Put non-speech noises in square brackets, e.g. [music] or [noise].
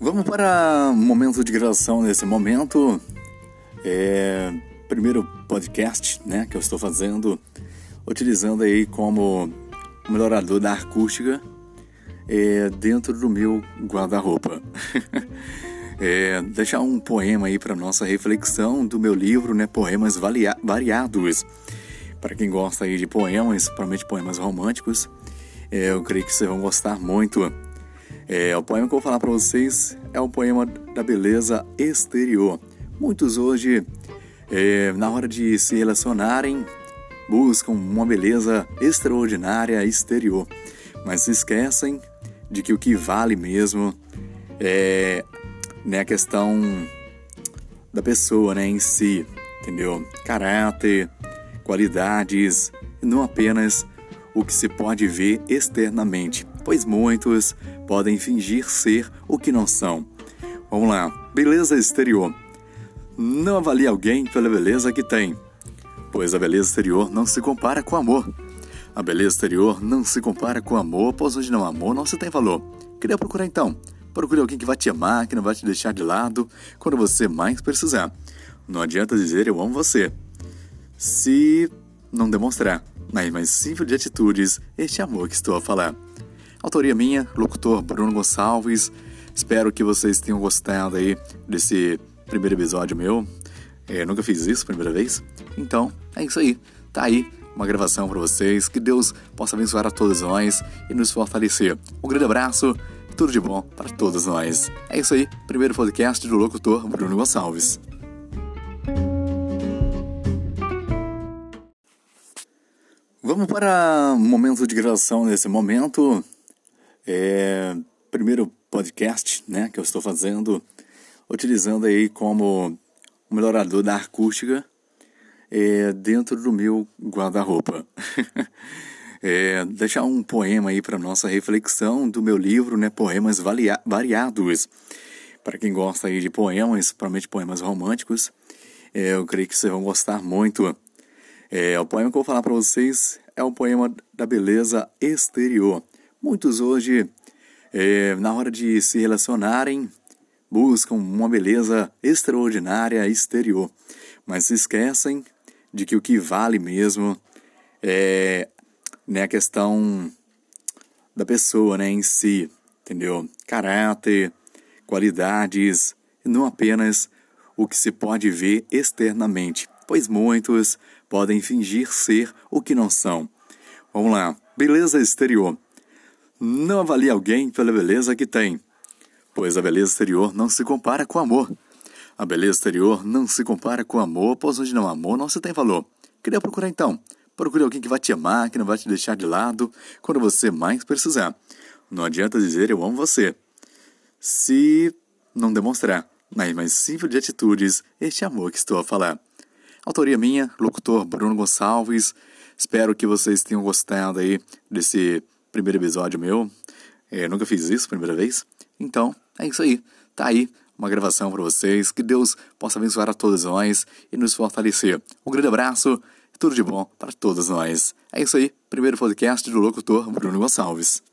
Vamos para momento de gravação nesse momento. É primeiro podcast, né, que eu estou fazendo, utilizando aí como melhorador da acústica é, dentro do meu guarda-roupa. [laughs] é, deixar um poema aí para nossa reflexão do meu livro, né, Poemas Variados. Para quem gosta aí de poemas, principalmente poemas românticos, é, eu creio que vocês vão gostar muito. É, o poema que eu vou falar para vocês é o poema da beleza exterior. Muitos hoje, é, na hora de se relacionarem, buscam uma beleza extraordinária exterior, mas se esquecem de que o que vale mesmo é né, a questão da pessoa né, em si, entendeu? Caráter, qualidades, não apenas o que se pode ver externamente, pois muitos podem fingir ser o que não são. Vamos lá, beleza exterior. Não avalie alguém pela beleza que tem, pois a beleza exterior não se compara com o amor. A beleza exterior não se compara com o amor, pois onde não há amor não se tem valor. Queria procurar então. Procure alguém que vai te amar, que não vai te deixar de lado quando você mais precisar. Não adianta dizer eu amo você. Se não demonstrar, na mais simples de atitudes, este amor que estou a falar. Autoria minha, locutor Bruno Gonçalves. Espero que vocês tenham gostado aí desse primeiro episódio meu. Eu nunca fiz isso, primeira vez. Então, é isso aí. Tá aí uma gravação para vocês. Que Deus possa abençoar a todos nós e nos fortalecer. Um grande abraço e tudo de bom para todos nós. É isso aí, primeiro podcast do locutor Bruno Gonçalves. Vamos para o momento de gravação nesse momento. É primeiro podcast, né, que eu estou fazendo, utilizando aí como melhorador da acústica é, dentro do meu guarda-roupa. [laughs] é, deixar um poema aí para nossa reflexão do meu livro, né, Poemas Variados. Para quem gosta aí de poemas, principalmente poemas românticos, é, eu creio que vocês vão gostar muito. É, o poema que eu vou falar para vocês é o poema da beleza exterior. Muitos hoje, é, na hora de se relacionarem, buscam uma beleza extraordinária exterior, mas se esquecem de que o que vale mesmo é né, a questão da pessoa né, em si, entendeu? Caráter, qualidades, não apenas o que se pode ver externamente, pois muitos podem fingir ser o que não são. Vamos lá, beleza exterior. Não avalie alguém pela beleza que tem, pois a beleza exterior não se compara com o amor. A beleza exterior não se compara com o amor, pois onde não há amor não se tem valor. Queria procurar então. Procure alguém que vai te amar, que não vai te deixar de lado quando você mais precisar. Não adianta dizer eu amo você. Se não demonstrar, nas mais simples de atitudes, este amor que estou a falar. Autoria minha, locutor Bruno Gonçalves. Espero que vocês tenham gostado aí desse primeiro episódio meu. Eu nunca fiz isso, primeira vez. Então, é isso aí. Tá aí uma gravação para vocês. Que Deus possa abençoar a todos nós e nos fortalecer. Um grande abraço e tudo de bom para todos nós. É isso aí, primeiro podcast do locutor Bruno Gonçalves.